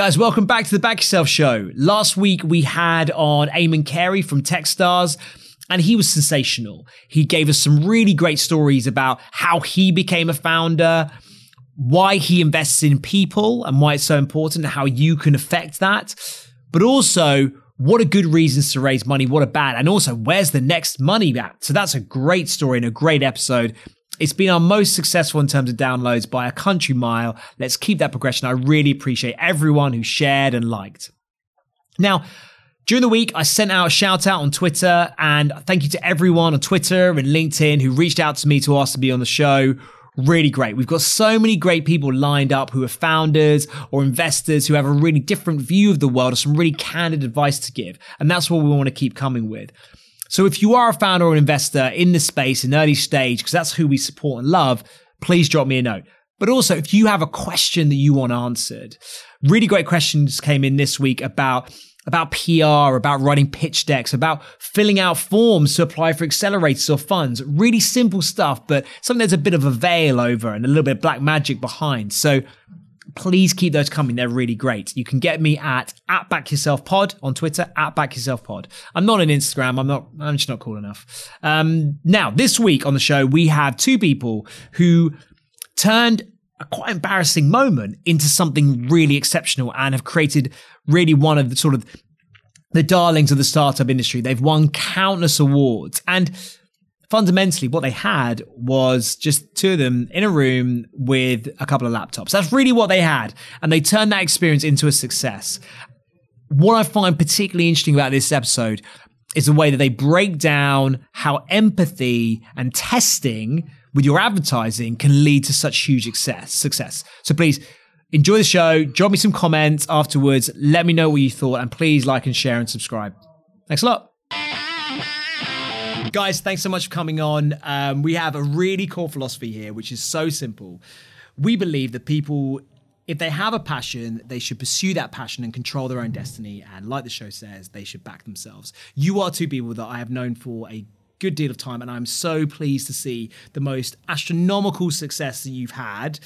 Guys, welcome back to the Back Yourself Show. Last week we had on Eamonn Carey from Techstars, and he was sensational. He gave us some really great stories about how he became a founder, why he invests in people and why it's so important, and how you can affect that, but also what are good reasons to raise money, what are bad, and also where's the next money at. So that's a great story and a great episode. It's been our most successful in terms of downloads by a country mile. Let's keep that progression. I really appreciate everyone who shared and liked. Now, during the week, I sent out a shout out on Twitter and thank you to everyone on Twitter and LinkedIn who reached out to me to ask to be on the show. Really great. We've got so many great people lined up who are founders or investors who have a really different view of the world or some really candid advice to give. And that's what we want to keep coming with. So if you are a founder or an investor in this space in early stage, because that's who we support and love, please drop me a note. But also, if you have a question that you want answered, really great questions came in this week about about PR, about writing pitch decks, about filling out forms to apply for accelerators or funds. Really simple stuff, but something there's a bit of a veil over and a little bit of black magic behind. So please keep those coming. They're really great. You can get me at at back yourself pod on Twitter at back yourself pod. I'm not on Instagram. I'm not. I'm just not cool enough. Um, now this week on the show we have two people who turned a quite embarrassing moment into something really exceptional and have created really one of the sort of the darlings of the startup industry. They've won countless awards and fundamentally what they had was just two of them in a room with a couple of laptops. That's really what they had. And they turned that experience into a success. What I find particularly interesting about this episode is the way that they break down how empathy and testing with your advertising can lead to such huge success. Success. So please enjoy the show. Drop me some comments afterwards. Let me know what you thought, and please like and share and subscribe. Thanks a lot. Guys, thanks so much for coming on. Um, we have a really core philosophy here, which is so simple. We believe that people, if they have a passion, they should pursue that passion and control their own destiny. And like the show says, they should back themselves. You are two people that I have known for a good deal of time, and I'm so pleased to see the most astronomical success that you've had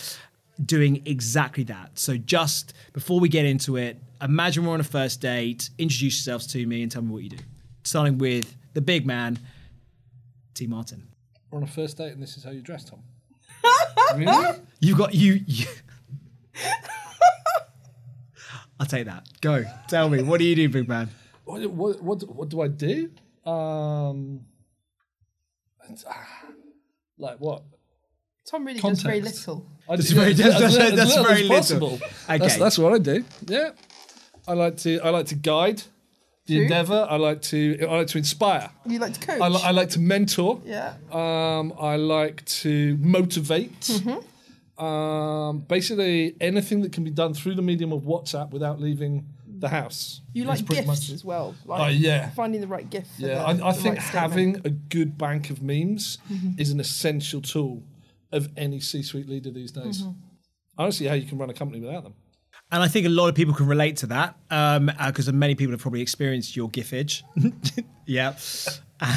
doing exactly that. So, just before we get into it, imagine we're on a first date, introduce yourselves to me, and tell me what you do. Starting with the big man, T. Martin. We're on a first date and this is how you dress, Tom. really? You got you. you I'll take that. Go. Tell me. What do you do, big man? What, what, what, what do I do? Um, like what? Tom really does very little. I That's do- very- yeah, that's- as that's- little that's as very little. possible. Okay. That's, that's what I do. Yeah. I like to I like to guide the endeavor. I like to I like to inspire. You like to coach. I, li- I like to mentor. yeah. Um, I like to motivate. Mm-hmm. Um, basically, anything that can be done through the medium of WhatsApp without leaving the house. You like gifts much- as well. Like Oh, yeah. Finding the right gift. Yeah, the- I, I think right having a good bank of memes Mm-hmm. is an essential tool of any C-suite leader these days. Mm-hmm. I don't see how you can run a company without them. And I think a lot of people can relate to that because many people have probably experienced your giffage. yeah.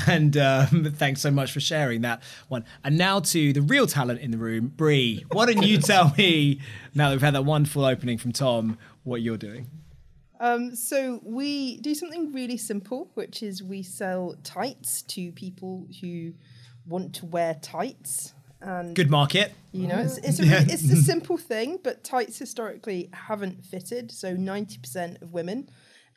And um, thanks so much for sharing that one. And now to the real talent in the room, Brie. Why don't you tell me, now that we've had that wonderful opening from Tom, what you're doing? Um, so we do something really simple, which is we sell tights to people who want to wear tights. And Good market. You know, it's it's a, Yeah. it's a simple thing, but tights historically haven't fitted. So ninety percent of women,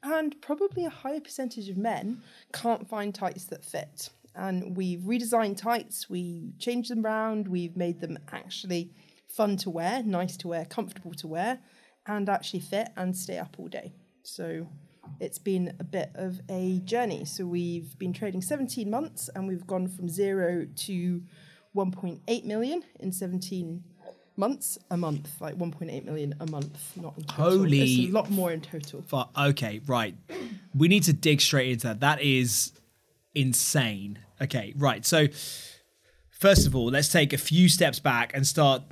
and probably a higher percentage of men, can't find tights that fit. And we've redesigned tights. We changed them around. We've made them actually fun to wear, nice to wear, comfortable to wear, and actually fit and stay up all day. So it's been a bit of a journey. So we've been trading 17 months and we've gone from zero to 1.8 million in 17 months a month, like 1.8 million a month, not in total. Holy It's a lot more in total. Fu- okay, right. We need to dig straight into that. That is insane. Okay, right. So, first of all, let's take a few steps back and start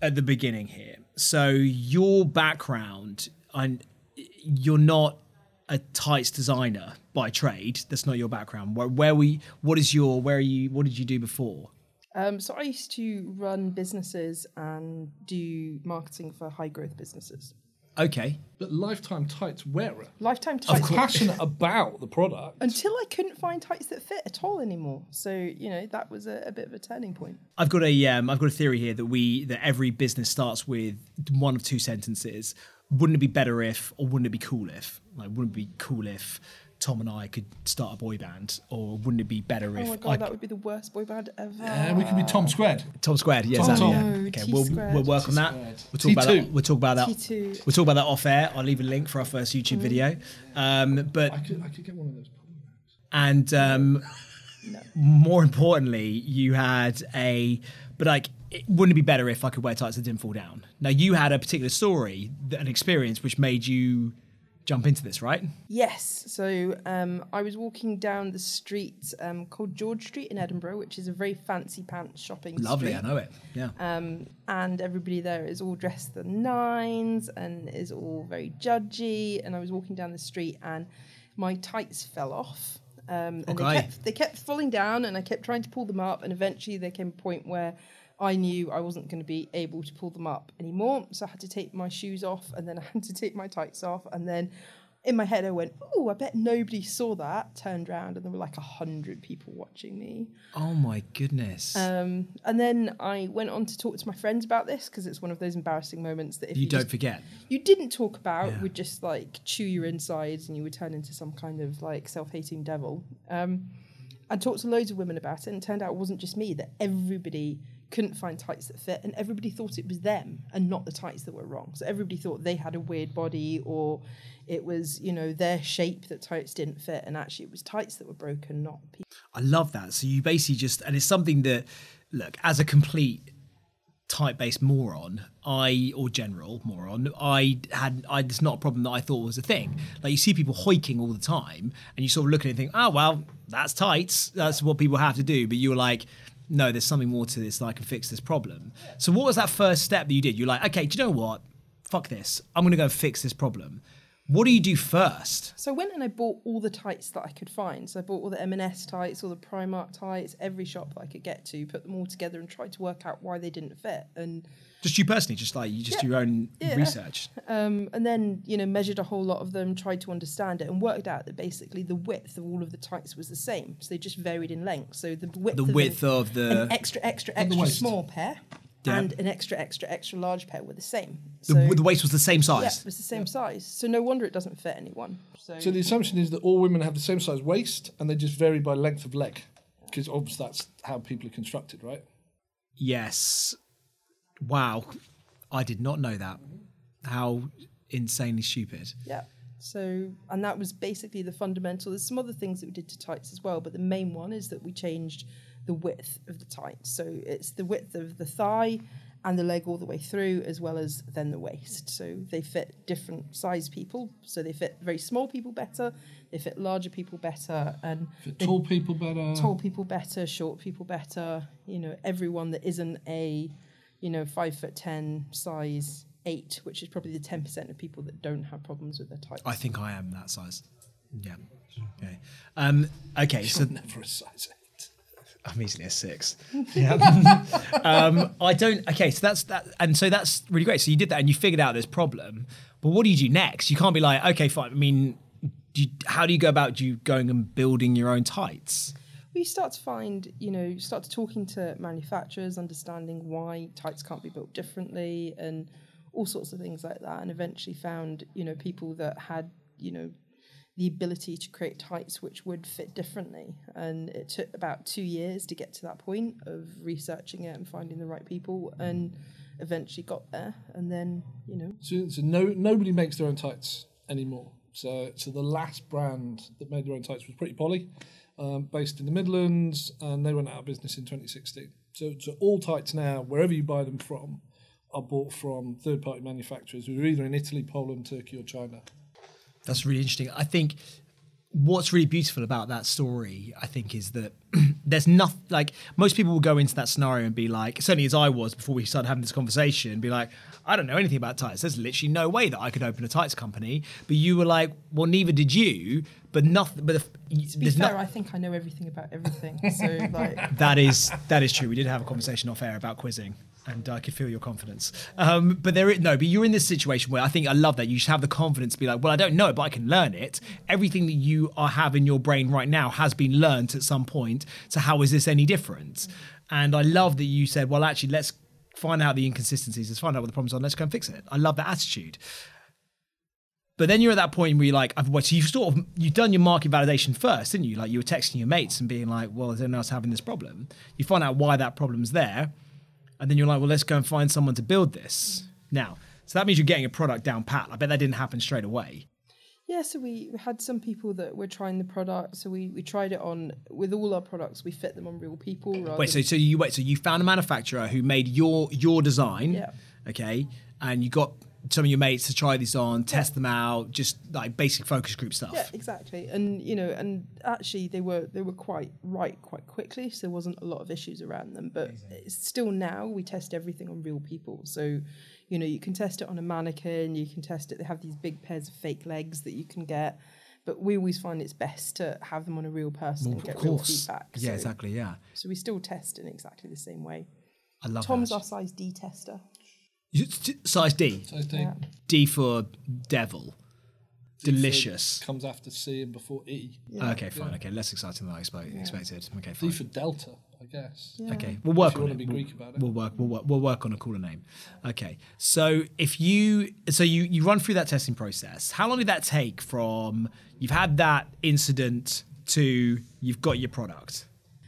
at the beginning here. So, your background, and you're not a tights designer by trade. That's not your background. Where, where we? What is your? Where are you? What did you do before? Um, so I used to run businesses and do marketing for high growth businesses. Okay. but lifetime tights wearer. Lifetime tights. I was passionate about the product. Until I couldn't find tights that fit at all anymore. So you know that was a, a bit of a turning point. I've got a um, I've got a theory here that we that every business starts with one of two sentences. Wouldn't it be better if, or wouldn't it be cool if? Like, wouldn't it be cool if Tom and I could start a boy band, or wouldn't it be better if? Oh if my god, I that would be the worst boy band ever. And we could be Tom Squared. Tom Squared? Yeah, Tom exactly. Tom. Yeah. Oh, Okay, T we'll, squared. we'll work on that. T We'll talk about T2. that. We'll talk about that. T2. We'll talk about that off air. I'll leave a link for our first YouTube video. Um, but I could, I could get one of those. and um, more importantly, you had a. But like, it, wouldn't it be better if I could wear tights that didn't fall down? Now you had a particular story, an experience which made you jump into this, right? Yes. So um, I was walking down the street um, called George Street in Edinburgh, which is a very fancy pants shopping Lovely, street. I know it. Yeah. Um, and everybody there is all dressed the nines and is all very judgy. And I was walking down the street and my tights fell off. Um, and Okay. they kept they kept falling down, and I kept trying to pull them up. And eventually, there came a point where I knew I wasn't going to be able to pull them up anymore. So I had to take my shoes off, and then I had to take my tights off, and then. In my head, I went, "Oh, I bet nobody saw that." Turned around, and there were like a hundred people watching me. oh my goodness. Um, and then I went on to talk to my friends about this because it's one of those embarrassing moments that if you, you, don't just- forget. you didn't talk about Yeah. would just like chew your insides and you would turn into some kind of like self-hating devil. Um, I talked to loads of women about it, and it turned out it wasn't just me that everybody couldn't find tights that fit, and everybody thought it was them and not the tights that were wrong. So everybody thought they had a weird body or it was you know their shape that tights didn't fit, and actually it was tights that were broken, not people. I love that. So you basically just, and it's something that, look, as a complete type-based moron, I or general moron, I had, I it's not a problem that I thought was a thing. Like you see people hoiking all the time, and you sort of look at it and think, oh well, that's tights. That's what people have to do. But you were like. No, there's something more to this that I can fix this problem. So, what was that first step that you did? You're like, okay, do you know what? Fuck this. I'm to go fix this problem. What do you do first? So I went and I bought all the tights that I could find. So I bought all the M&S tights, all the Primark tights, every shop that I could get to, put them all together and tried to work out why they didn't fit. And Just you personally, just like you just do your own Yeah. research. um, and then you know measured a whole lot of them, tried to understand it, and worked out that basically the width of all of the tights was the same. So they just varied in length. So the width, The of width an, of the an extra, extra, extra small pair Yeah. and an extra, extra, extra large pair were the same. the, So the waist was the same size. yeah, size. it was the same size. So no wonder it doesn't fit anyone. So, So the assumption is that all women have the same size waist and they just vary by length of leg. Because obviously that's how people are constructed, right? Yes. Wow. I did not know that. How insanely stupid. Yeah. So, and that was basically the fundamental. There's some other things that we did to tights as well, but the main one is that we changed the width of the tights. So it's the width of the thigh and the leg all the way through, as well as then the waist. So they fit different size people. So they fit very small people better, they fit larger people better, and For tall people better. tall people better, short people better. You know, everyone that isn't a, you know, five foot ten size eight, which is probably the ten percent of people that don't have problems with their tights. I think I am that size. Yeah. Okay. Um, okay. So Never a size eight. I'm easily a six. Yeah. um, I don't. Okay. So that's that. And so that's really great. So you did that and you figured out this problem. But what do you do next? You can't be like, okay, fine. I mean, do you, how do you go about you going and building your own tights? we start to find, you know, start to talking to manufacturers, understanding why tights can't be built differently, and all sorts of things like that. And eventually found, you know, people that had, you know, the ability to create tights which would fit differently. And it took about two years to get to that point of researching it and finding the right people, and eventually got there. And then, you know, So, so no, nobody makes their own tights anymore. So, so the last brand that made their own tights was Pretty Polly, um, based in the Midlands, and they went out of business in 2016. So, so all tights now, wherever you buy them from, are bought from third-party manufacturers who are either in Italy, Poland, Turkey, or China. That's really interesting. I think what's really beautiful about that story, I think, is that there's nothing like most people will go into that scenario and be like, certainly as I was before we started having this conversation, be like, I don't know anything about tights. There's literally no way that I could open a tights company. But you were like, well, neither did you. But nothing. But if, to be fair, no- I think I know everything about everything. So like. that is that is true. We did have a conversation off air about quizzing. And I could feel your confidence. Um, but there, is, no, but you're in this situation where I think I love that you should have the confidence to be like, well, I don't know it, but I can learn it. Everything that you are have in your brain right now has been learnt at some point. So how is this any different? And I love that you said, well, actually, let's find out the inconsistencies. Let's find out what the problems are. Let's go and fix it. I love that attitude. But then you're at that point where you're like, I've watched, so you've sort of, you've done your market validation first, didn't you? Like you were texting your mates and being like, well, is anyone else having this problem? You find out why that problem's there. And then you're like, well, let's go and find someone to build this. Now, so that means you're getting a product down pat. I bet that didn't happen straight away. Yeah, so we we had some people that were trying the product. So we, we tried it on with all our products. We fit them on real people. Wait, so so you wait, so you found a manufacturer who made your your design, Yeah. okay, and you got some of your mates to try these on, test them out, just like basic focus group stuff. Yeah, exactly. And you know, and actually they were they were quite right quite quickly, so there wasn't a lot of issues around them. But still now we test everything on real people. So, you know, you can test it on a mannequin, you can test it. They have these big pairs of fake legs that you can get. But we always find it's best to have them on a real person and get real feedback. Yeah, so, exactly. Yeah, So we still test in exactly the same way. I love Tom's that. our size D tester. You- Size D. So D Yeah. D for devil. Delicious. comes after C and before E. Okay, fine. Okay, less exciting than I expe- expected. Okay, D for Delta, I guess. Okay, we'll work If you on want it. to be Greek about it. We'll work. We'll work. We'll work on a cooler name. Okay. So if you, so you you run through that testing process. How long did that take from you've had that incident to you've got your product?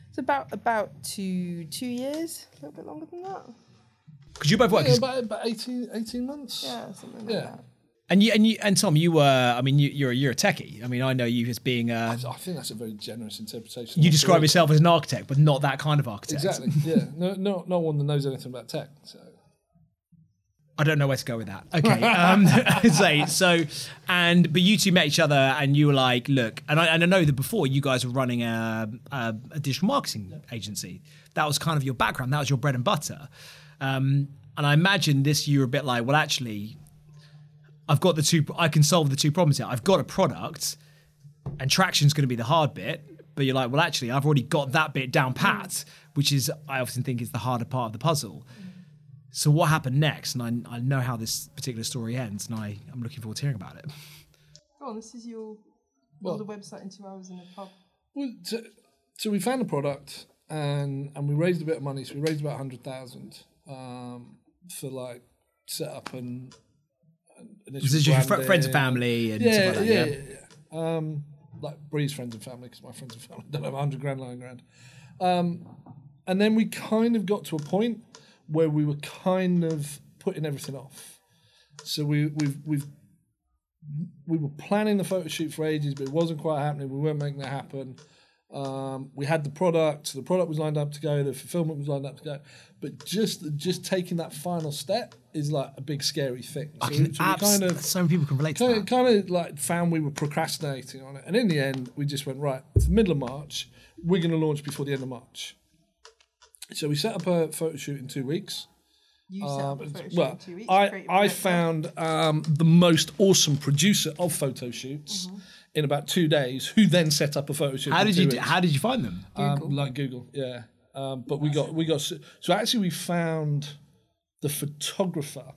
It's about about two two years, a little bit longer than that. Because you both work. Yeah, about, about 18, 18 months. Yeah, something like Yeah. that. and you and you and Tom, you were. I mean, you, you're you're a techie. I mean, I know you as being. A, I think that's a very generous interpretation. you describe the- yourself as an architect, but not that kind of architect. Exactly. Yeah. No, no, no one that knows anything about tech. So I don't know where to go with that. Okay. Um, so, so, and, but you two met each other and you were like, look, and I, and I know that before you guys were running a, a, a digital marketing agency. That was kind of your background. That was your bread and butter. Um, and I imagine this, you were a bit like, well, actually, I've got the two, I can solve the two problems here. I've got a product and traction's going to be the hard bit. But you're like, well, actually, I've already got that bit down pat, which is, I often think, is the harder part of the puzzle. So what happened next? And I, I know how this particular story ends, and I, I'm looking forward to hearing about it. Oh, this is your Well- build a website in two hours in a pub. Well, so, so we found a product and and we raised a bit of money. So we raised about hundred thousand um, for like setup and, and initial This is your fr- friends and family and Yeah, like that. yeah, Yeah. yeah, yeah. Um, like Brie's friends and family because my friends and family don't have hundred grand lying around. Um, and then we kind of got to a point where we were kind of putting everything off. So we we've we've we were planning the photo shoot for ages, but it wasn't quite happening. We weren't making it happen. Um, we had the product, the product was lined up to go, the fulfillment was lined up to go, but just just taking that final step is like a big scary thing. So, can so we abs- kind of so many people can relate to kind that. of, kind of like found we were procrastinating on it, and in the end, we just went right. It's the middle of March. We're going to launch before the end of March. So we set up a photo shoot in two weeks. You set Um, up a photo shoot well, in two weeks. I, created I a website. found um, the most awesome producer of photo shoots in about two days, who then set up a photo shoot. How did you weeks. how did you find them? Um, Google. like Google, yeah. Um, but we got we got so so actually we found the photographer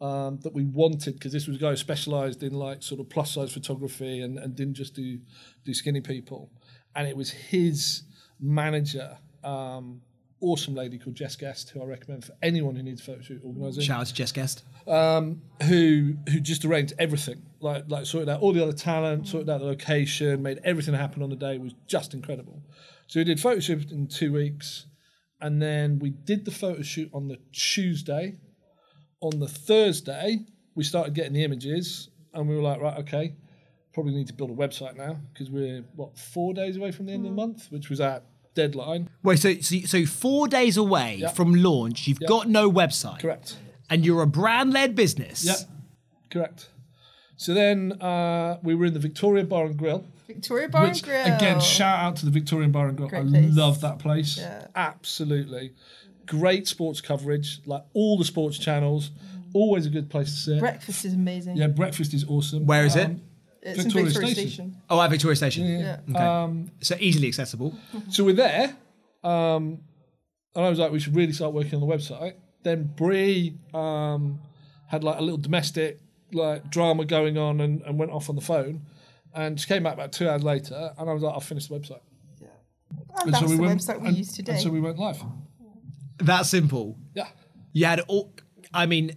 um, that we wanted because this was a guy who specialised in like sort of plus size photography and, and didn't just do do skinny people, and it was his manager, um, awesome lady called Jess Guest, who I recommend for anyone who needs a photo shoot organising Shout out to Jess Guest. um, who who just arranged everything, like like sorted out all the other talent, sorted out the location, made everything happen on the day. It was just incredible. So we did photo shoot in two weeks, and then we did the photo shoot on the Tuesday. On the Thursday, we started getting the images, and we were like, right, okay, probably need to build a website now because we're what four days away from the end of the month, which was our deadline. Wait, so so, so four days away Yep. from launch, you've Yep. got no website, Correct. and you're a brand led business. Yep. Correct. So then uh, we were in the Victoria Bar and Grill. Victoria Bar Which, and Grill. Again, shout out to the Victorian Bar and Grill. Great I place. love that place. Yeah. Absolutely. Great sports coverage, like all the sports channels. Always a good place to sit. Breakfast is amazing. yeah, breakfast is awesome. Where is it? It's Victoria in Victoria Station. Station. Oh, at Victoria Station. Yeah. Okay. Um, so easily accessible. so we're there, um, and I was like, we should really start working on the website. Then Brie um, had like a little domestic like drama going on and, and went off on the phone. And she came back about two hours later, and I was like, "I'll finish the website." Yeah. And that's the went, website we and- use today. And so we went live. That simple. Yeah. You had all. I mean,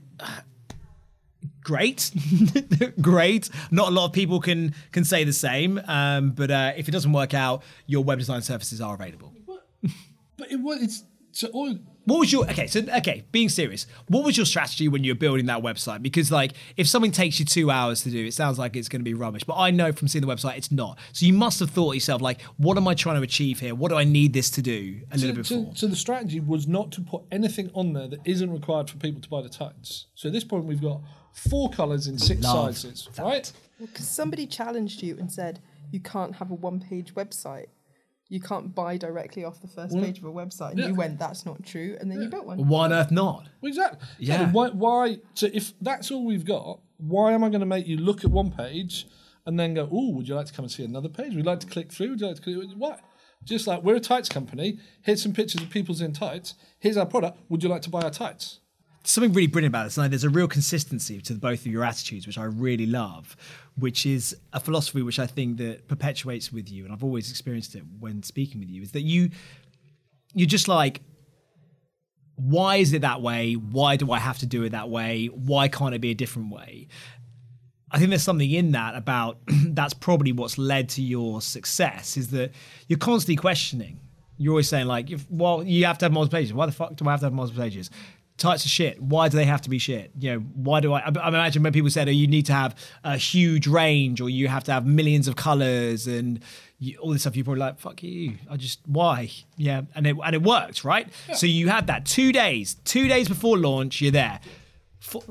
great, great. Not a lot of people can can say the same. Um, but uh, if it doesn't work out, your web design services are available. But it was it's so all What was your okay? So okay, being serious, what was your strategy when you were building that website? Because like, if something takes you two hours to do, it sounds like it's going to be rubbish. But I know from seeing the website, it's not. So you must have thought to yourself, like, what am I trying to achieve here? What do I need this to do? A little so, bit so, before. so the strategy was not to put anything on there that isn't required for people to buy the tights. So at this point we've got four colours in six Love sizes, that. right? Because somebody challenged you and said you can't have a one-page website. You can't buy directly off the first page of a website. And yeah. you went, that's not true. And then you built one. Why on earth not? Well, exactly. Yeah. then Why, why? So if that's all we've got, why am I going to make you look at one page and then go, "Oh, would you like to come and see another page? Would you like to click through? Would you like to click? Why? Just like we're a tights company. Here's some pictures of people's in tights. Here's our product. Would you like to buy our tights? Something really brilliant about this. And there's a real consistency to both of your attitudes, which I really love, which is a philosophy which I think that perpetuates with you, and I've always experienced it when speaking with you, is that you you're just like, why is it that way? Why do I have to do it that way? Why can't it be a different way? I think there's something in that about that's probably what's led to your success is that you're constantly questioning. You're always saying like, well, you have to have multiple pages. Why the fuck do I have to have multiple pages? Types of shit. Why do they have to be shit? You know, why do I? I I imagine when people said, "Oh, you need to have a huge range, or you have to have millions of colors and you, all this stuff," you're probably like, "Fuck you." I just why? Yeah, and it and it worked, right? Yeah. So you had that two days, two days before launch. You're there. Four,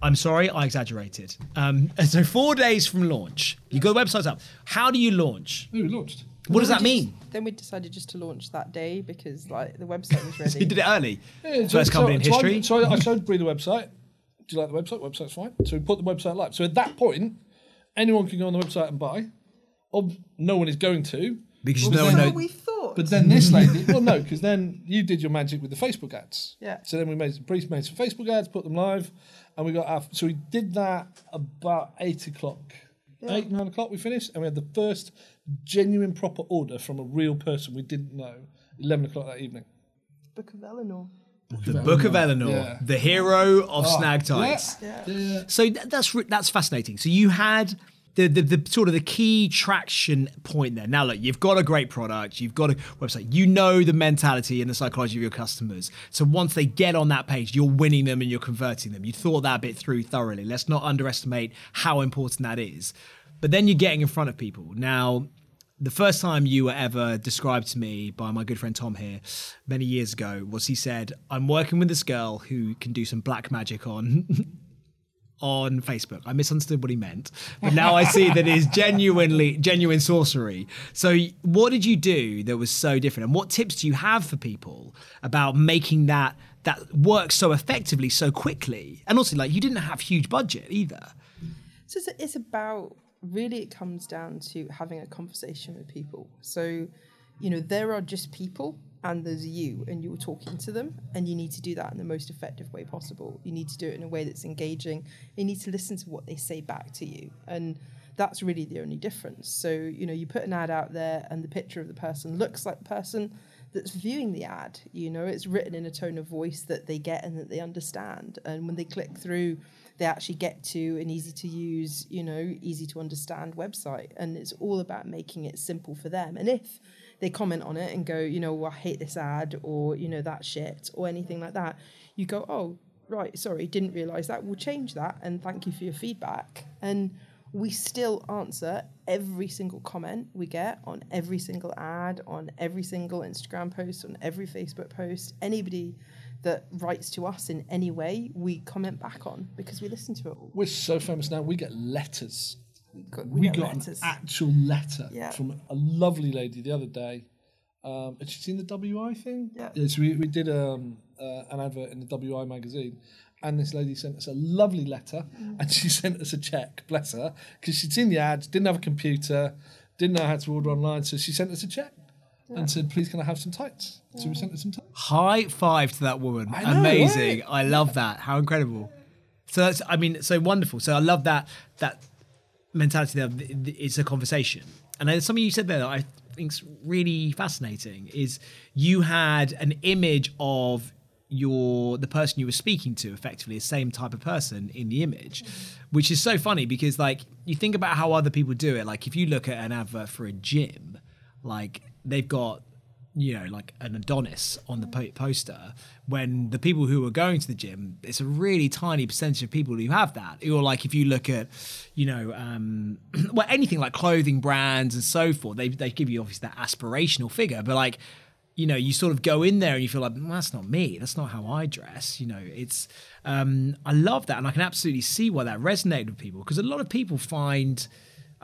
I'm sorry, I exaggerated. Um, so four days from launch, you got the website up. How do you launch? Oh, we launched. What does that mean? Then we decided just to launch that day because like the website was ready. So you did it early. Yeah, so- First company in so- so I- history. So I, I showed Brie the website. Do you like the website? Website's fine. So we put the website live. So at that point, anyone can go on the website and buy. Or no one is going to. because Well, no one knows. we thought. But then this lady, well, no, because then you did your magic with the Facebook ads. Yeah. So then we made Brie made some Facebook ads, put them live, and we got our. So we did that about eight o'clock, eight nine o'clock. We finished, and we had the first genuine proper order from a real person we didn't know. Eleven o'clock that evening. Book of Eleanor. the Book of Eleanor, Yeah. the hero of Oh, snag yeah. tights. Yeah. Yeah. So th- that's that's fascinating. So you had the, the the sort of the key traction point there. Now look, you've got a great product, you've got a website, you know the mentality and the psychology of your customers. So once they get on that page, you're winning them and you're converting them. You thought that bit through thoroughly. Let's not underestimate how important that is. But then you're getting in front of people. Now, the first time you were ever described to me by my good friend Tom here many years ago was he said, I'm working with this girl who can do some black magic on on Facebook. I misunderstood what he meant, but now I see that it is genuinely genuine sorcery. So, what did you do that was so different, and what tips do you have for people about making that that work so effectively, so quickly, and also like you didn't have huge budget either. So it's, it's about really it comes down to having a conversation with people. So, you know, there are just people and there's you and you're talking to them and you need to do that in the most effective way possible. You need to do it in a way that's engaging. You need to listen to what they say back to you. And that's really the only difference. So, you know, you put an ad out there and the picture of the person looks like the person that's viewing the ad. You know, it's written in a tone of voice that they get and that they understand. And when they click through, they actually get to an easy to use, you know, easy to understand website. And it's all about making it simple for them. And if they comment on it and go, you know, well, I hate this ad or, you know, that shit or anything like that, you go, oh, right, sorry, didn't realize that. We'll change that. And thank you for your feedback. And we still answer every single comment we get on every single ad, on every single Instagram post, on every Facebook post. Anybody that writes to us in any way, we comment back on because we listen to it all. We're so famous now. We get letters. We got, We get got letters. an actual letter Yeah. from a lovely lady the other day. Um, had she seen the WI thing? Yeah. so we, we did um, uh, an advert in the WI magazine, and this lady sent us a lovely letter, Mm. and she sent us a check, bless her, because she'd seen the ads, didn't have a computer, didn't know how to order online, so she sent us a check. And said, "Please, can I have some tights?" So we sent her some tights. High five to that woman. I know, Amazing. right? I love that. How incredible. So that's I mean, so wonderful. So I love that that mentality there. th- th- It's a conversation. And then something you said there that I think's really fascinating is you had an image of your the person you were speaking to effectively the same type of person in the image mm-hmm. which is so funny because like you think about how other people do it like if you look at an advert for a gym like they've got you know like an adonis on the po- poster when the people who are going to the gym it's a really tiny percentage of people who have that. Or like if you look at you know um well anything like clothing brands and so forth they, they give you obviously that aspirational figure. But like you know you sort of go in there and you feel like "Mm, that's not me. That's not how i dress. You know it's um i love that and i can absolutely see why that resonated with people because a lot of people find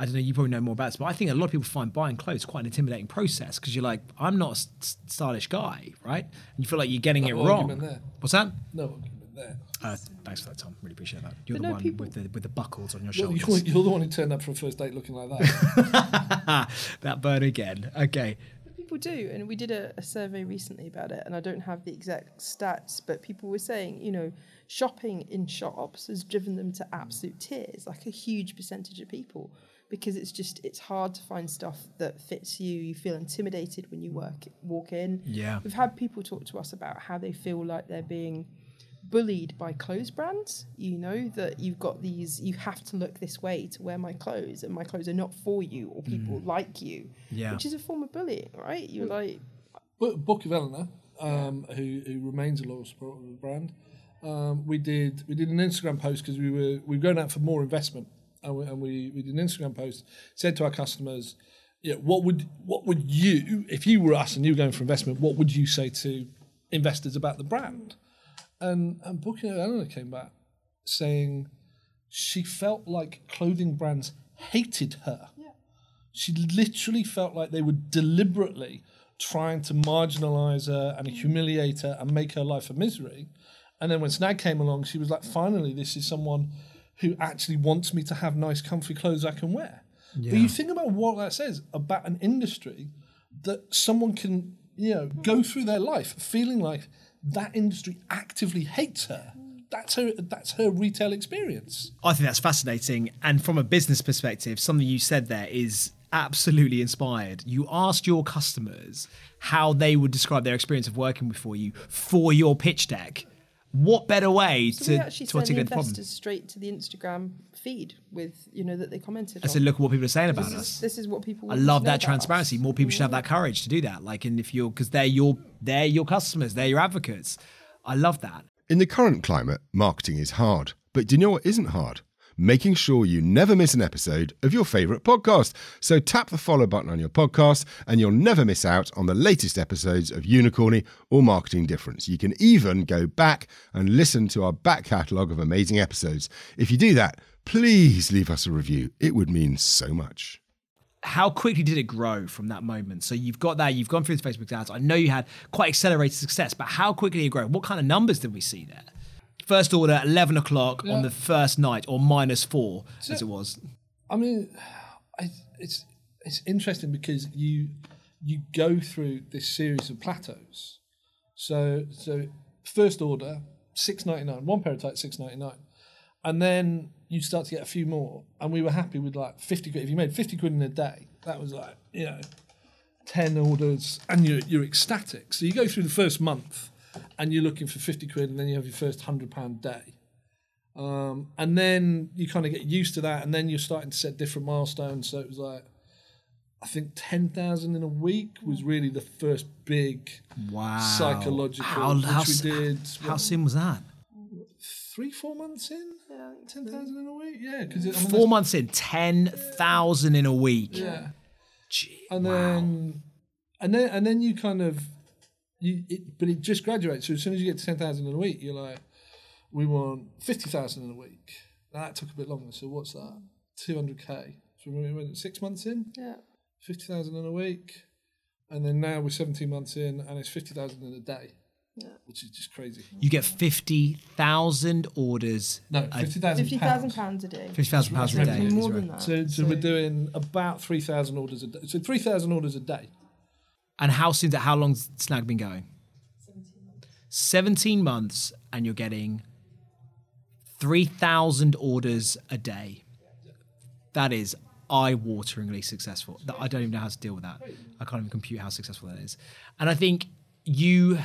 I don't know. You probably know more about this, but I think a lot of people find buying clothes quite an intimidating process because you're like, I'm not a s- s- stylish guy, right? And you feel like you're getting it wrong. there. What's that? No argument there. Uh, thanks for that, Tom. Really appreciate that. You're But the no, one people- with the with the buckles on your You're, shoulders. you're, you're the one who turned up for a first date looking like that. that burn again. Okay. People do, and we did a, a survey recently about it, and I don't have the exact stats, but people were saying, you know, shopping in shops has driven them to absolute tears, like a huge percentage of people, because it's just it's hard to find stuff that fits you. You feel intimidated when you work walk in. Yeah. We've had people talk to us about how they feel like they're being bullied by clothes brands. You know, that you've got these, you have to look this way to wear my clothes, and my clothes are not for you, or people like you, Yeah. which is a form of bullying, right? You're like, But Book of Eleanor, um, who who remains a loyal supporter of the brand, um, we did we did an Instagram post because we were we were going out for more investment, and we, and we we did an Instagram post said to our customers, yeah, what would what would you if you were us and you were going for investment, what would you say to investors about the brand? And and Book of Eleanor came back saying she felt like clothing brands hated her Yeah. she literally felt like they were deliberately trying to marginalize her and mm. humiliate her and make her life a misery. And then when Snag came along, she was like, finally, this is someone who actually wants me to have nice, comfy clothes I can wear. But you think about what that says about an industry that someone can, you know, go through their life feeling like that industry actively hates her. That's her. That's her retail experience. I think that's fascinating. And from a business perspective, something you said there is absolutely inspired. You asked your customers how they would describe their experience of working before you for your pitch deck. What better way so to, we actually to send the articulate the problem? investors straight to the Instagram feed with, you know, that they commented I on. said, look at what people are saying about this, us. is, this is what people I want to love know that about transparency. us. More people should have that courage to do that. Like, and if you're, because they're your, they're your customers, they're your advocates. I love that. In the current climate, marketing is hard. But do you know what isn't hard? Making sure you never miss an episode of your favourite podcast. So tap the follow button on your podcast and you'll never miss out on the latest episodes of Unicorny or Marketing Difference. You can even go back and listen to our back catalogue of amazing episodes. If you do that, please leave us a review. It would mean so much. how quickly did it grow from that moment? So you've got that, you've gone through the Facebook ads. I know you had quite accelerated success, but how quickly did it grow? What kind of numbers did we see there? First order, 11 o'clock on the first night, or minus four, as it was. I mean, I, it's it's interesting because you you go through this series of plateaus. So so first order six ninety nine, one pair of tights six ninety nine, and then you start to get a few more, and we were happy with like fifty quid. If you made fifty quid in a day, that was like you know ten orders, and you're you're ecstatic. So you go through the first month, and you're looking for fifty quid, and then you have your first hundred pound day. Um, and then you kind of get used to that, and then you're starting to set different milestones. So it was like, I think ten thousand in a week was really the first big Wow. psychological, How, which how, we did. how what, soon was that? three, four months in, yeah, ten thousand in a week. Yeah, because I mean, Four months in, 10,000 in a week. Yeah, Gee, and wow. then, and then, and then you kind of, you, it, but it just graduates. So as soon as you get to ten thousand in a week, you're like, we want fifty thousand in a week. Now that took a bit longer. So what's that? Two hundred k. So we went six months in. Yeah. fifty thousand in a week, and then now we're seventeen months in, and it's fifty thousand in a day, Yeah. which is just crazy. You get 50,000 orders. No, a- fifty thousand Fifty thousand pounds a day. 50,000 pounds a day. More right. than that. So, so we're doing about three thousand orders a day. So three thousand orders a day. And how soon? How long's Snag been going? 17 months, and you're getting 3,000 orders a day. That is eye-wateringly successful. I don't even know how to deal with that. I can't even compute how successful that is. And I think you.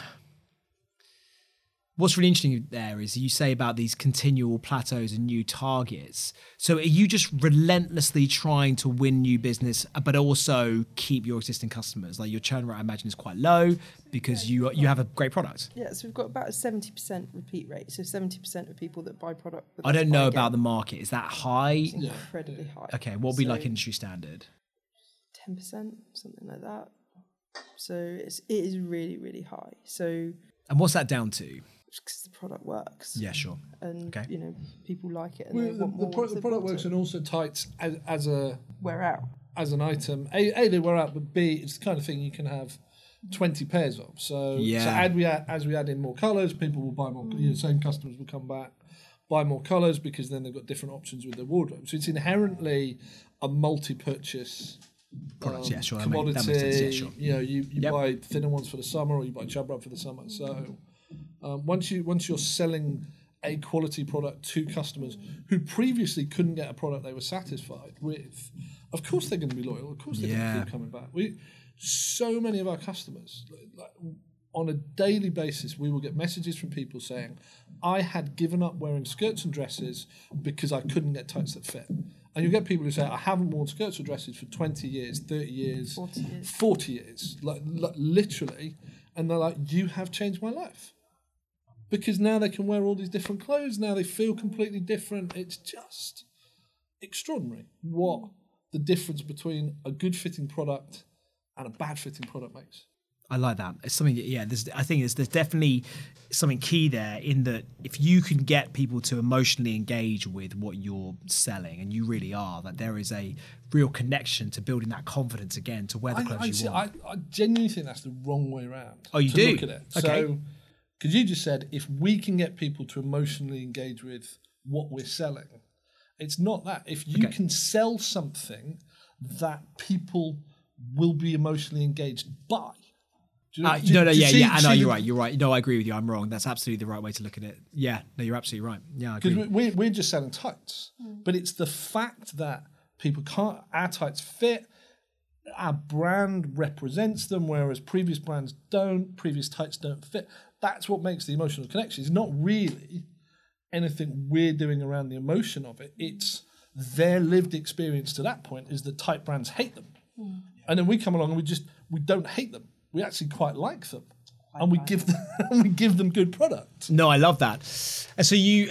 What's really interesting there is you say about these continual plateaus and new targets. So are you just relentlessly trying to win new business, uh, but also keep your existing customers? Like your churn rate, I imagine, is quite low because you you have a great product. Yeah, so we've got about a 70% repeat rate. So 70% of people that buy product. with I don't know again. about the market. Is that high? It's incredibly high. Okay, what would be like industry standard? 10%, something like that. So it's, it is really, really high. So And what's that down to? Because the product works. Yeah, sure. And, Okay. you know, people like it and Well, they the, want the, more. pro- once the product works, it. and also tights as, as a Wear out. as an item. A, a they wear out, but B it's the kind of thing you can have twenty pairs of. So Yeah. so add we add, as we add in more colours, people will buy more. You know, same customers will come back, buy more colours because then they've got different options with their wardrobe. So it's inherently a multi-purchase. Products, um, yeah, sure. That, make, Commodity, that makes sense. Yeah, sure. you know, you, you Yep. buy thinner ones for the summer, or you buy chub rub for the summer. So um, once you once you're selling a quality product to customers who previously couldn't get a product they were satisfied with, of course they're going to be loyal. Of course they're going to keep coming back. We so many of our customers like, like, on a daily basis we will get messages from people saying i had given up wearing skirts and dresses because i couldn't get tights that fit and you get people who say i haven't worn skirts or dresses for 20 years 30 years 40 years. 40 years like, like literally and they're like you have changed my life because now they can wear all these different clothes now they feel completely different it's just extraordinary what mm. the difference between a good fitting product and a bad fitting product makes I like that. It's something. Yeah, there's. I think there's, there's definitely something key there in that if you can get people to emotionally engage with what you're selling, and you really are, that there is a real connection to building that confidence again to wear the I, clothes I, you see, want. I, I genuinely think that's the wrong way around. Oh, you to do? Look at it. Okay. So, because you just said if we can get people to emotionally engage with what we're selling, it's not that. If you Okay. can sell something that people will be emotionally engaged by. Do you Uh, do- no, no, do yeah, see- yeah. I know you're the- right. You're right. No, I agree with you. I'm wrong. That's absolutely the right way to look at it. Yeah, no, you're absolutely right. Yeah, Because we're, we're just selling tights. But it's the fact that people can't, our tights fit, our brand represents them, whereas previous brands don't, previous tights don't fit. That's what makes the emotional connection. It's not really anything we're doing around the emotion of it. It's their lived experience to that point is that tight brands hate them. Mm. And then we come along and we just, we don't hate them. We actually quite like them. And we give them, and we give them good product. No, I love that. And so you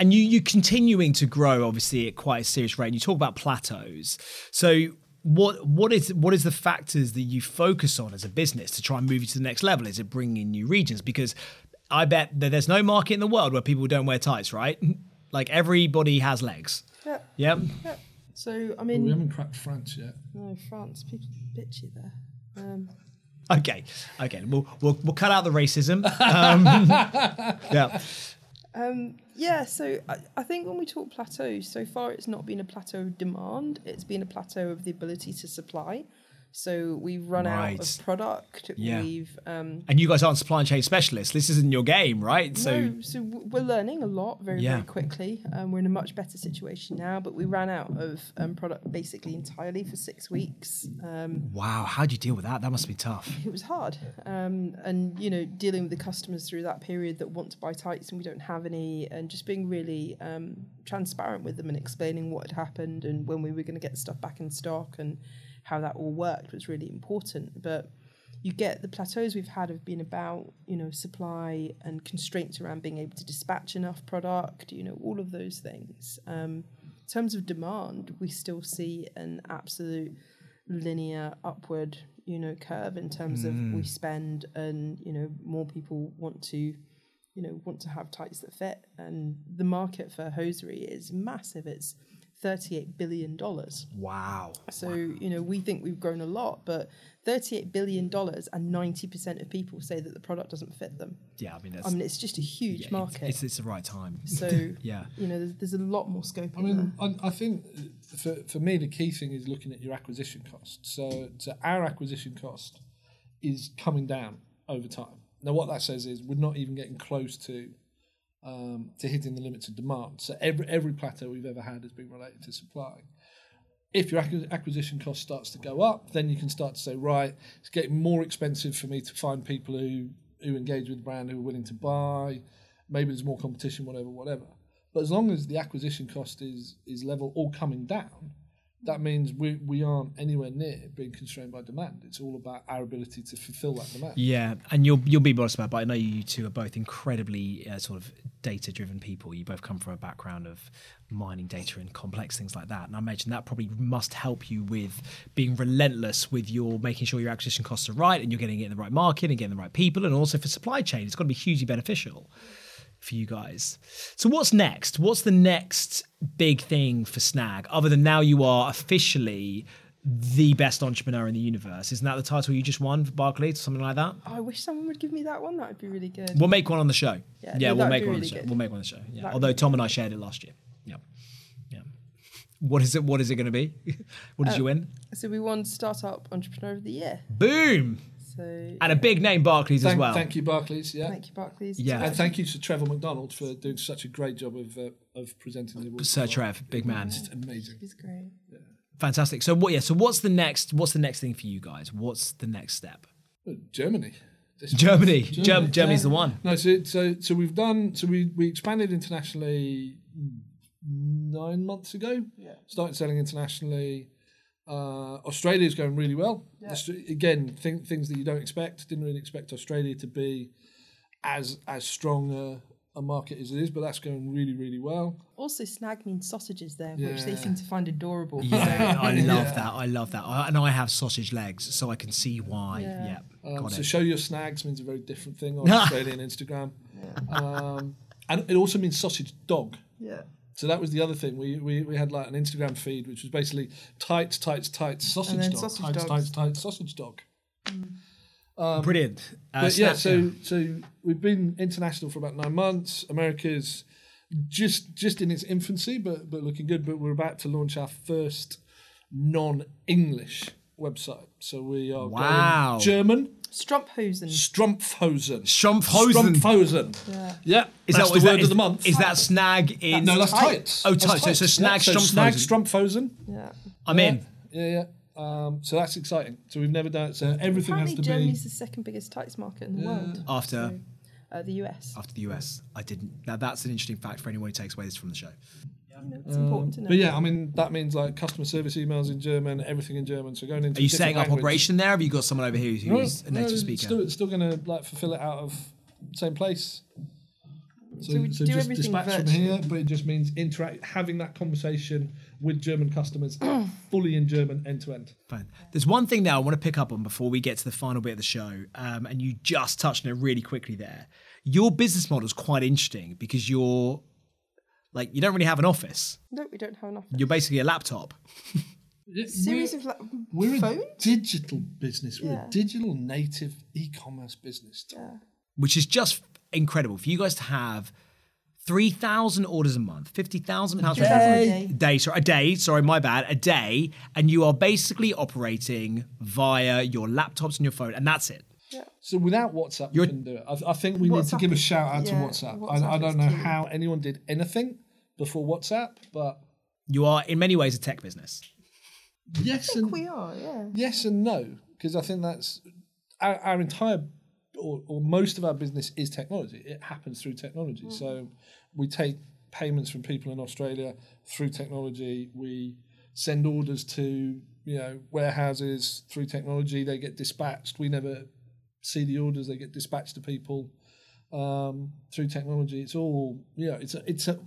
and you you continuing to grow obviously at quite a serious rate. And you talk about plateaus. So what what is what is the factors that you focus on as a business to try and move you to the next level? Is it bringing in new regions? Because I bet that there's no market in the world where people don't wear tights, right? Like everybody has legs. Yeah. Yep. yeah. So, I mean. We haven't cracked France yet. no, France, people bitchy there. Um, Okay. Okay. We'll we'll, we'll cut out the racism. Um, yeah. Um, yeah, so I, I think when we talk plateaus, so far it's not been a plateau of demand, it's been a plateau of the ability to supply. So we've run out of product. Yeah. We've um, And you guys aren't supply chain specialists. This isn't your game, right? So no, so we're learning a lot very Yeah. very quickly. Um, we're in a much better situation now, but we ran out of um, product basically entirely for six weeks. Um, wow, how do you deal with that? That must be tough. it was hard, um, and you know dealing with the customers through that period that want to buy tights and we don't have any, and just being really um, transparent with them and explaining what had happened and when we were going to get stuff back in stock and how that all worked was really important. But you get the plateaus we've had have been about you know supply and constraints around being able to dispatch enough product, you know all of those things. Um, in terms of demand, we still see an absolute linear upward you know curve in terms of we spend and you know more people want to you know want to have tights that fit and the market for hosiery is massive it's 38 billion dollars Wow. so you know we think we've grown a lot but 38 billion dollars and 90% of people say that the product doesn't fit them Yeah, I mean, that's, i mean it's just a huge yeah, market It's, it's the right time. so Yeah. you know there's, there's a lot more scope I in mean, I, I think for, for me, the key thing is looking at your acquisition cost. So, so our acquisition cost is coming down over time. Now, what that says is we're not even getting close to um, to hitting the limits of demand. So every every plateau we've ever had has been related to supply. If your acquisition cost starts to go up, then you can start to say, right, it's getting more expensive for me to find people who who engage with the brand, who are willing to buy. Maybe there's more competition, whatever, whatever. But as long as the acquisition cost is is level or coming down, that means we we aren't anywhere near being constrained by demand. It's all about our ability to fulfill that demand. Yeah, and you'll you'll be honest about, it, but I know you two are both incredibly uh, sort of data driven people. You both come from a background of mining data and complex things like that, and I imagine that probably must help you with being relentless with your making sure your acquisition costs are right and you're getting it in the right market and getting the right people, and also for supply chain, it's got to be hugely beneficial for you guys. So what's next? What's the next big thing for Snag other than now you are officially the best entrepreneur in the universe? Isn't that the title you just won for Barclays or something like that? I wish someone would give me that one. That would be really good. We'll make one on the show. Yeah, Yeah, no, we'll make one on the show. good. We'll make one on the show. Yeah. That'd Although Tom and I shared it last year. Yeah. Yeah. What is it? What is it going to be? what did uh, you win? So we won Startup Entrepreneur of the Year. Boom! So And a big name Barclays Thank, as well. thank you, Barclays. Yeah. thank you, Barclays. Yeah. And thank you to Trevor McDonald for doing such a great job of uh, of presenting the award. Sir Trev, big man. It's amazing. He's great. Fantastic. So what? Yeah. So what's the next? What's the next thing for you guys? What's the next step? Germany. This Germany. month. Germ- Germany's the one. No, so so so we've done so we we expanded internationally nine months ago. Yeah. Started selling internationally. Uh, Australia's going really well. Austra- Again, th- things that you don't expect. Didn't really expect Australia to be as as strong a, a market as it is, but that's going really really well. Also, snag means sausages there, which they seem to find adorable. Yeah, I love Yeah. that. I love that. I, and I have sausage legs, so I can see why. Yeah. Yeah. Um, Got so it. show your snags means a very different thing on Australian Instagram, um, and it also means sausage dog. Yeah. So that was the other thing. We, we we had like an Instagram feed which was basically tights, tights, tights, sausage dog, sausage tights, dogs. tights, tights, sausage dog. Brilliant. Uh, But yeah, Snap- so so we've been international for about nine months. America's just just in its infancy, but but looking good. But we're about to launch our first non-English website. So we are Wow. going German, Strumphosen. Strumpfhosen. Strumpfhosen. Strumpfhosen. Yeah. Yeah, Is that's that, the is word that, of the month. Is that snag in? no, that's tights. tights. Oh, That's tights. So- so snag yeah, so snag Strumpfhosen. Strumpfhosen. Yeah. I'm in. Yeah, yeah. Um, so that's exciting. So we've never done it. So everything Apparently, has to Germany's be. the second biggest tights market in the world. After Uh, the US. after the US, I didn't. Now that's an interesting fact for anyone who takes away this from the show. You know, it's important to know. But yeah, I mean that means like customer service emails in German, everything in German. So going into Are you setting up language- operation there? Have you got someone over here who's, No, a native it's speaker? Still, it's still going to like fulfill it out of same place. So, So we do just everything dispatch from here, but it just means interact, having that conversation with German customers, fully in German, end to end. Fine. There's one thing now I want to pick up on before we get to the final bit of the show, um, and you just touched on it really quickly there. Your business model is quite interesting because you're like you don't really have an office. No, we don't have an office. You're basically a laptop. Series of like, We're a phones. digital business. We're Yeah. a digital native e-commerce business. which is just incredible for you guys to have 3,000 orders a month, 50,000 pounds day. a day, sorry, a day, sorry, my bad, a day, and you are basically operating via your laptops and your phone, and that's it. So without WhatsApp, You're- we couldn't do it. I, I think we need to give a shout out to yeah, WhatsApp. WhatsApp I, I don't know key. how anyone did anything before WhatsApp, but You are, in many ways, a tech business. yes I and we are, yeah. yes and no, because I think that's our, our entire or, or most of our business is technology. It happens through technology. Mm. So we take payments from people in Australia through technology. We send orders to you know warehouses through technology. They get dispatched. We never see the orders. They get dispatched to people um, through technology. It's all yeah. It's a, it's a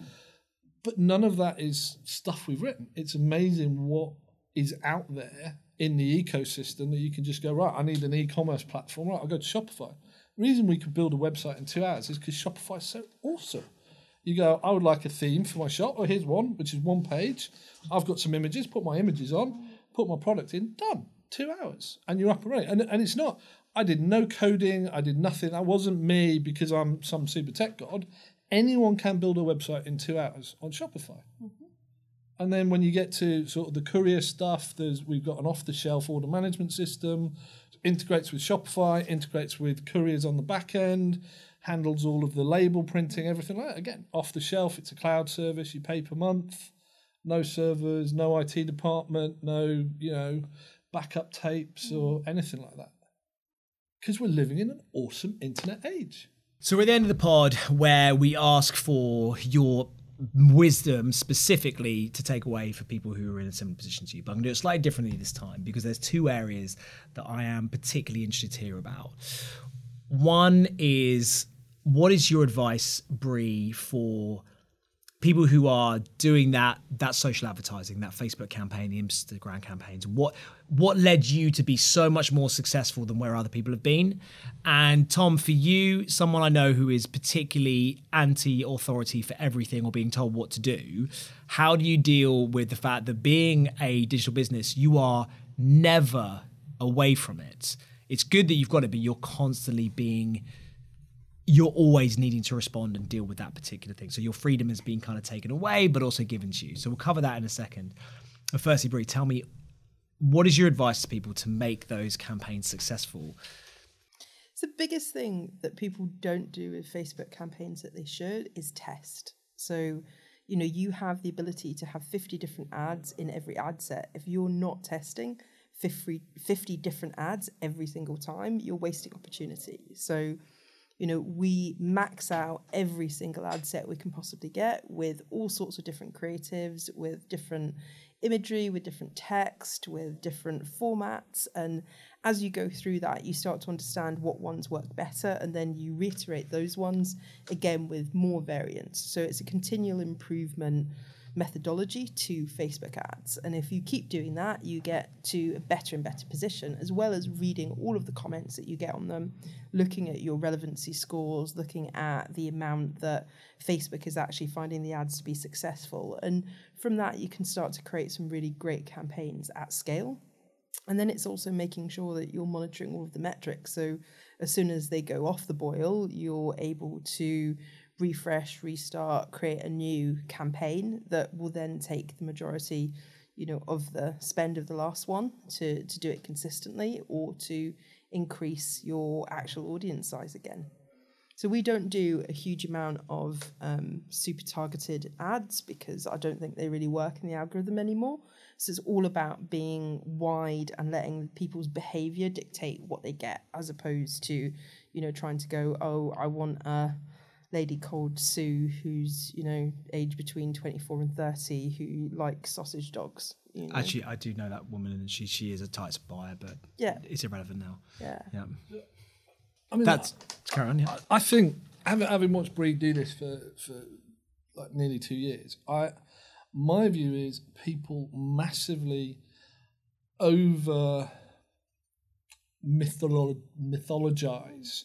but none of that is stuff we've written. It's amazing what is out there in the ecosystem that you can just go right. I need an e-commerce platform. Right, I'll go to Shopify. The reason we could build a website in two hours is because Shopify is so awesome. You go, I would like a theme for my shop. Oh, here's one, which is one page. I've got some images. Put my images on. Put my product in. Done. Two hours, and you're up and running. And and it's not. I did no coding. I did nothing. That wasn't me because I'm some super tech god. Anyone can build a website in two hours on Shopify. Mm-hmm. And then when you get to sort of the courier stuff, there's we've got an off-the-shelf order management system. integrates with Shopify, integrates with couriers on the back end, handles all of the label printing, everything like that. Again, off the shelf, it's a cloud service, you pay per month, no servers, no IT department, no, you know, backup tapes mm-hmm. or anything like that. Because we're living in an awesome internet age. So we're at the end of the pod where we ask for your wisdom specifically to take away for people who are in a similar position to you. But I'm going to do it slightly differently this time because there's two areas that I am particularly interested to hear about. One is what is your advice, Brie, for people who are doing that that social advertising, that Facebook campaign, the Instagram campaigns, what what led you to be so much more successful than where other people have been? And Tom, for you, someone I know who is particularly anti-authority for everything or being told what to do, how do you deal with the fact that being a digital business, you are never away from it? It's good that you've got it, but you're constantly being you're always needing to respond and deal with that particular thing. So your freedom is being kind of taken away, but also given to you. So we'll cover that in a second. But firstly, Brie, tell me what is your advice to people to make those campaigns successful? So the biggest thing that people don't do with Facebook campaigns that they should is test. So, you know, you have the ability to have 50 different ads in every ad set. If you're not testing 50, 50 different ads every single time, you're wasting opportunity. So, you know, we max out every single ad set we can possibly get with all sorts of different creatives, with different imagery, with different text, with different formats. And as you go through that, you start to understand what ones work better, and then you reiterate those ones again with more variants. So it's a continual improvement methodology to Facebook ads. And if you keep doing that, you get to a better and better position, as well as reading all of the comments that you get on them, looking at your relevancy scores, looking at the amount that Facebook is actually finding the ads to be successful. And from that, you can start to create some really great campaigns at scale. And then it's also making sure that you're monitoring all of the metrics. So as soon as they go off the boil, you're able to refresh, restart, create a new campaign that will then take the majority, you know, of the spend of the last one to to do it consistently or to increase your actual audience size again. So we don't do a huge amount of um, super targeted ads because I don't think they really work in the algorithm anymore. So it's all about being wide and letting people's behavior dictate what they get, as opposed to, you know, trying to go, oh, I want a lady called Sue, who's you know aged between twenty four and thirty, who likes sausage dogs. You know? Actually, I do know that woman, and she she is a tight buyer, but yeah, it's irrelevant now. Yeah, yeah. I mean, that's carry on. Yeah, I, I think having having watched Brie do this for for like nearly two years, I my view is people massively over mytholo- mythologize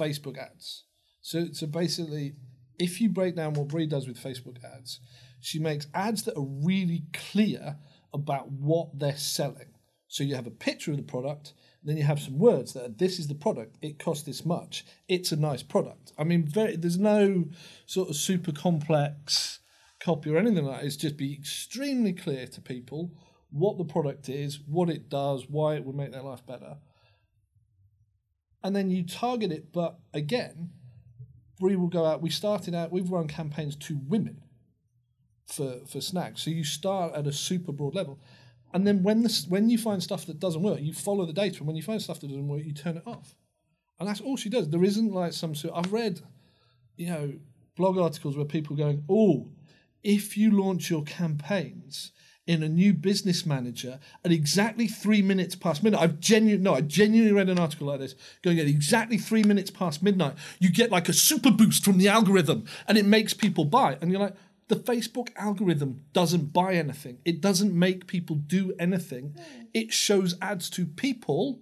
Facebook ads. So, so basically, if you break down what Brie does with Facebook ads, she makes ads that are really clear about what they're selling. So you have a picture of the product, then you have some words that are, this is the product, it costs this much, it's a nice product. I mean, very, there's no sort of super complex copy or anything like that. It's just be extremely clear to people what the product is, what it does, why it would make their life better. And then you target it, but again, we will go out. We started out. We've run campaigns to women for for snacks. So you start at a super broad level, and then when this when you find stuff that doesn't work, you follow the data. And when you find stuff that doesn't work, you turn it off. And that's all she does. There isn't like some sort. I've read, you know, blog articles where people going, "Oh, if you launch your campaigns." In a new business manager at exactly three minutes past midnight. I've genuinely no, I genuinely read an article like this going at exactly three minutes past midnight. You get like a super boost from the algorithm, and it makes people buy. And you're like, the Facebook algorithm doesn't buy anything. It doesn't make people do anything. Hmm. It shows ads to people,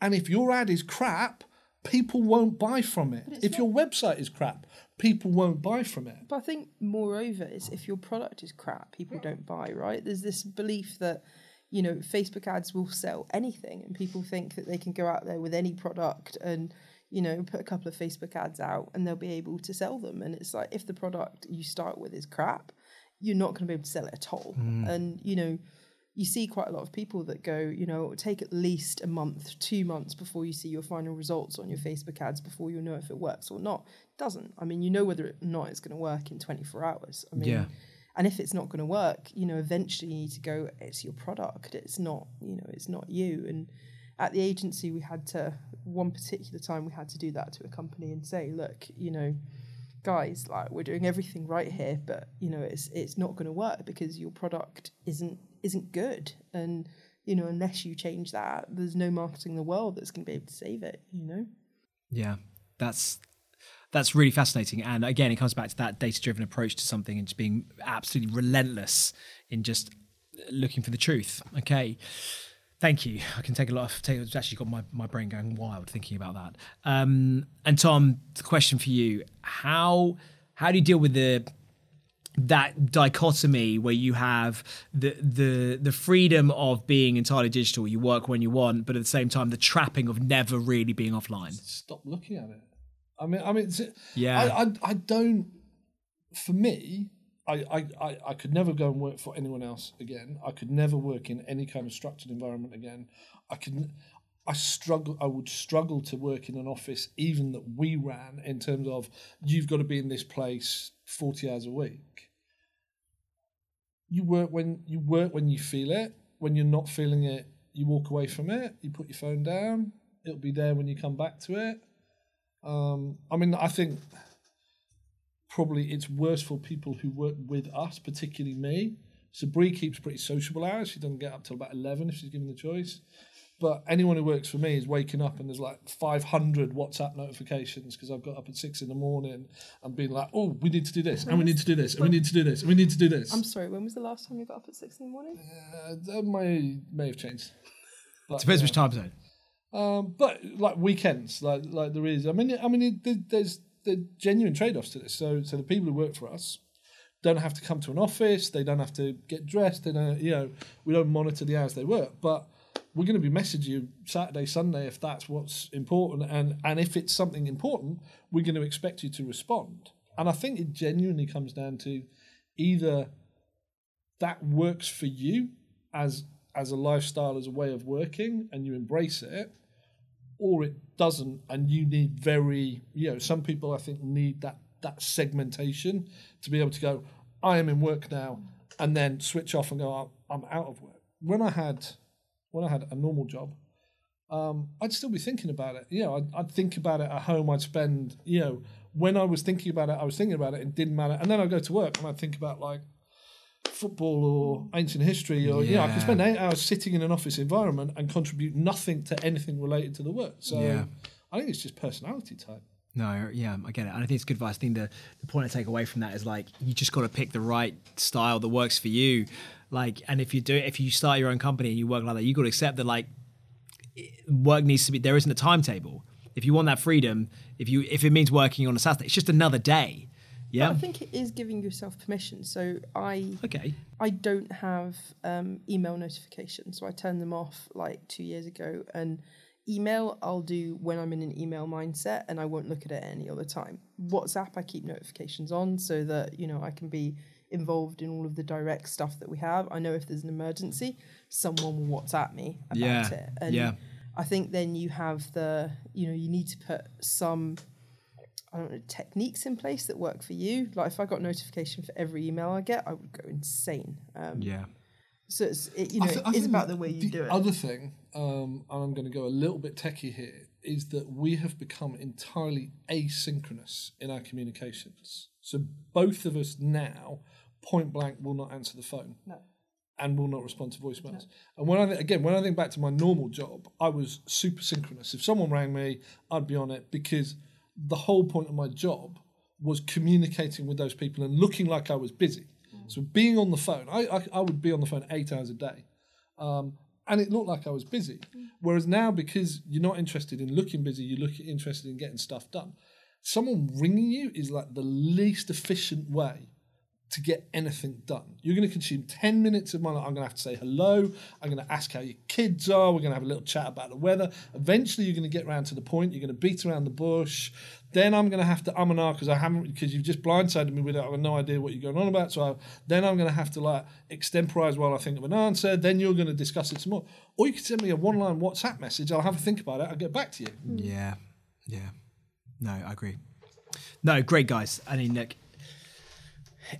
and if your ad is crap, people won't buy from it. If not- your website is crap, people won't buy from it. But I think, moreover, is if your product is crap, people don't buy, right? There's this belief that, you know, Facebook ads will sell anything, and people think that they can go out there with any product and, you know, put a couple of Facebook ads out and they'll be able to sell them. And it's like, if the product you start with is crap, you're not going to be able to sell it at all. Mm. And, you know, you see quite a lot of people that go, you know, take at least a month, two months before you see your final results on your Facebook ads before you know if it works or not. It doesn't. I mean, you know whether or not it's going to work in 24 hours. I mean, Yeah. and if it's not going to work, you know, eventually you need to go, it's your product. It's not, you know, it's not you. And at the agency, we had to, one particular time, we had to do that to a company and say, look, you know, guys, like we're doing everything right here, but you know, it's it's not going to work because your product isn't isn't good. And you know, unless you change that, there's no marketing in the world that's going to be able to save it. You know. Yeah, that's that's really fascinating. And again, it comes back to that data-driven approach to something and just being absolutely relentless in just looking for the truth. Okay. Thank you. I can take a lot of. Take, it's actually got my, my brain going wild thinking about that. Um, and Tom, the question for you: How how do you deal with the that dichotomy where you have the the the freedom of being entirely digital, you work when you want, but at the same time the trapping of never really being offline. Stop looking at it. I mean, I mean, Yeah. I, I, I don't. For me, I, I, I, I could never go and work for anyone else again. I could never work in any kind of structured environment again. I could. I struggle. I would struggle to work in an office, even that we ran, in terms of you've got to be in this place forty hours a week. You work when you work when you feel it. When you're not feeling it, you walk away from it. You put your phone down. It'll be there when you come back to it. Um, I mean, I think probably it's worse for people who work with us, particularly me. So Brie keeps pretty sociable hours. She doesn't get up till about eleven if she's given the choice. But anyone who works for me is waking up and there's like 500 WhatsApp notifications because I've got up at six in the morning and being like, oh, we need to do this, and we need to do this, and we need to do this, and we need to do this. I'm sorry. When was the last time you got up at six in the morning? Uh, that may may have changed. But, Depends yeah. which time zone. Um, but like weekends, like like there is. I mean, I mean, it, there's the genuine trade-offs to this. So so the people who work for us don't have to come to an office. They don't have to get dressed. They don't, you know, we don't monitor the hours they work. But we're going to be messaging you Saturday, Sunday if that's what's important, and and if it's something important, we're going to expect you to respond. And I think it genuinely comes down to either that works for you as as a lifestyle, as a way of working, and you embrace it, or it doesn't, and you need very, you know, some people I think need that that segmentation to be able to go, I am in work now, and then switch off and go, "Oh, I'm out of work. When I had when I had a normal job, um, I'd still be thinking about it. You know, I'd, I'd think about it at home. I'd spend, you know, when I was thinking about it, I was thinking about it. It didn't matter. And then I'd go to work and I'd think about like football or ancient history or, you know, I could spend eight hours sitting in an office environment and contribute nothing to anything related to the work. So Yeah. I think it's just personality type. No, yeah, I get it. And I think it's good advice. I think the, the point I take away from that is like you just got to pick the right style that works for you. Like, and if you do it, if you start your own company and you work like that, you got to accept that like work needs to be there isn't a timetable. If you want that freedom, if you if it means working on a Saturday, it's just another day. Yeah. I think it is giving yourself permission. So I Okay. I don't have um, email notifications, so I turned them off like two years ago. And email I'll do when I'm in an email mindset, and I won't look at it any other time. WhatsApp I keep notifications on so that you know I can be involved in all of the direct stuff that we have. I know if there's an emergency, someone will WhatsApp me about Yeah, it. And yeah. I think then you have the you know you need to put some I don't know, techniques in place that work for you. Like if I got notification for every email I get, I would go insane. Um, Yeah. So it's it, you know I thi- it's about the way you the do it. Other thing, um, and I'm going to go a little bit techie here, is that we have become entirely asynchronous in our communications. So both of us now, point blank, will not answer the phone. No. And will not respond to voicemails. And when I th- again, when I think back to my normal job, I was super synchronous. If someone rang me, I'd be on it because the whole point of my job was communicating with those people and looking like I was busy. So being on the phone, I, I, I would be on the phone eight hours a day. Um, and it looked like I was busy. Whereas now, because you're not interested in looking busy, you're looking interested in getting stuff done. Someone ringing you is like the least efficient way to get anything done. You're going to consume 10 minutes of my life. I'm going to have to say hello. I'm going to ask how your kids are. We're going to have a little chat about the weather. Eventually, you're going to get around to the point. You're going to beat around the bush. Then I'm going to have to um and ah because I haven't because you've just blindsided me with it. I have no idea what you're going on about. So I, then I'm going to have to like extemporize while I think of an answer. Then you're going to discuss it some more, or you could send me a one line WhatsApp message. I'll have a think about it. I'll get back to you. Yeah, yeah. No, I agree. No, great guys. I mean, look,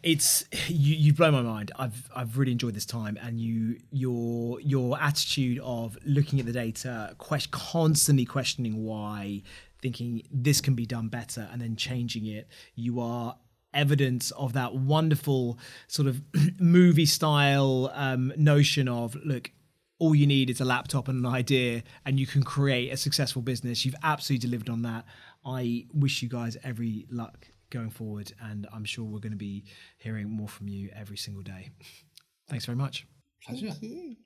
it's you. You blow my mind. I've I've really enjoyed this time, and you your your attitude of looking at the data, quest, constantly questioning why, thinking this can be done better, and then changing it. You are evidence of that wonderful sort of movie style um, notion of look all you need is a laptop and an idea and you can create a successful business you've absolutely delivered on that i wish you guys every luck going forward and i'm sure we're going to be hearing more from you every single day thanks very much Pleasure. Thank you.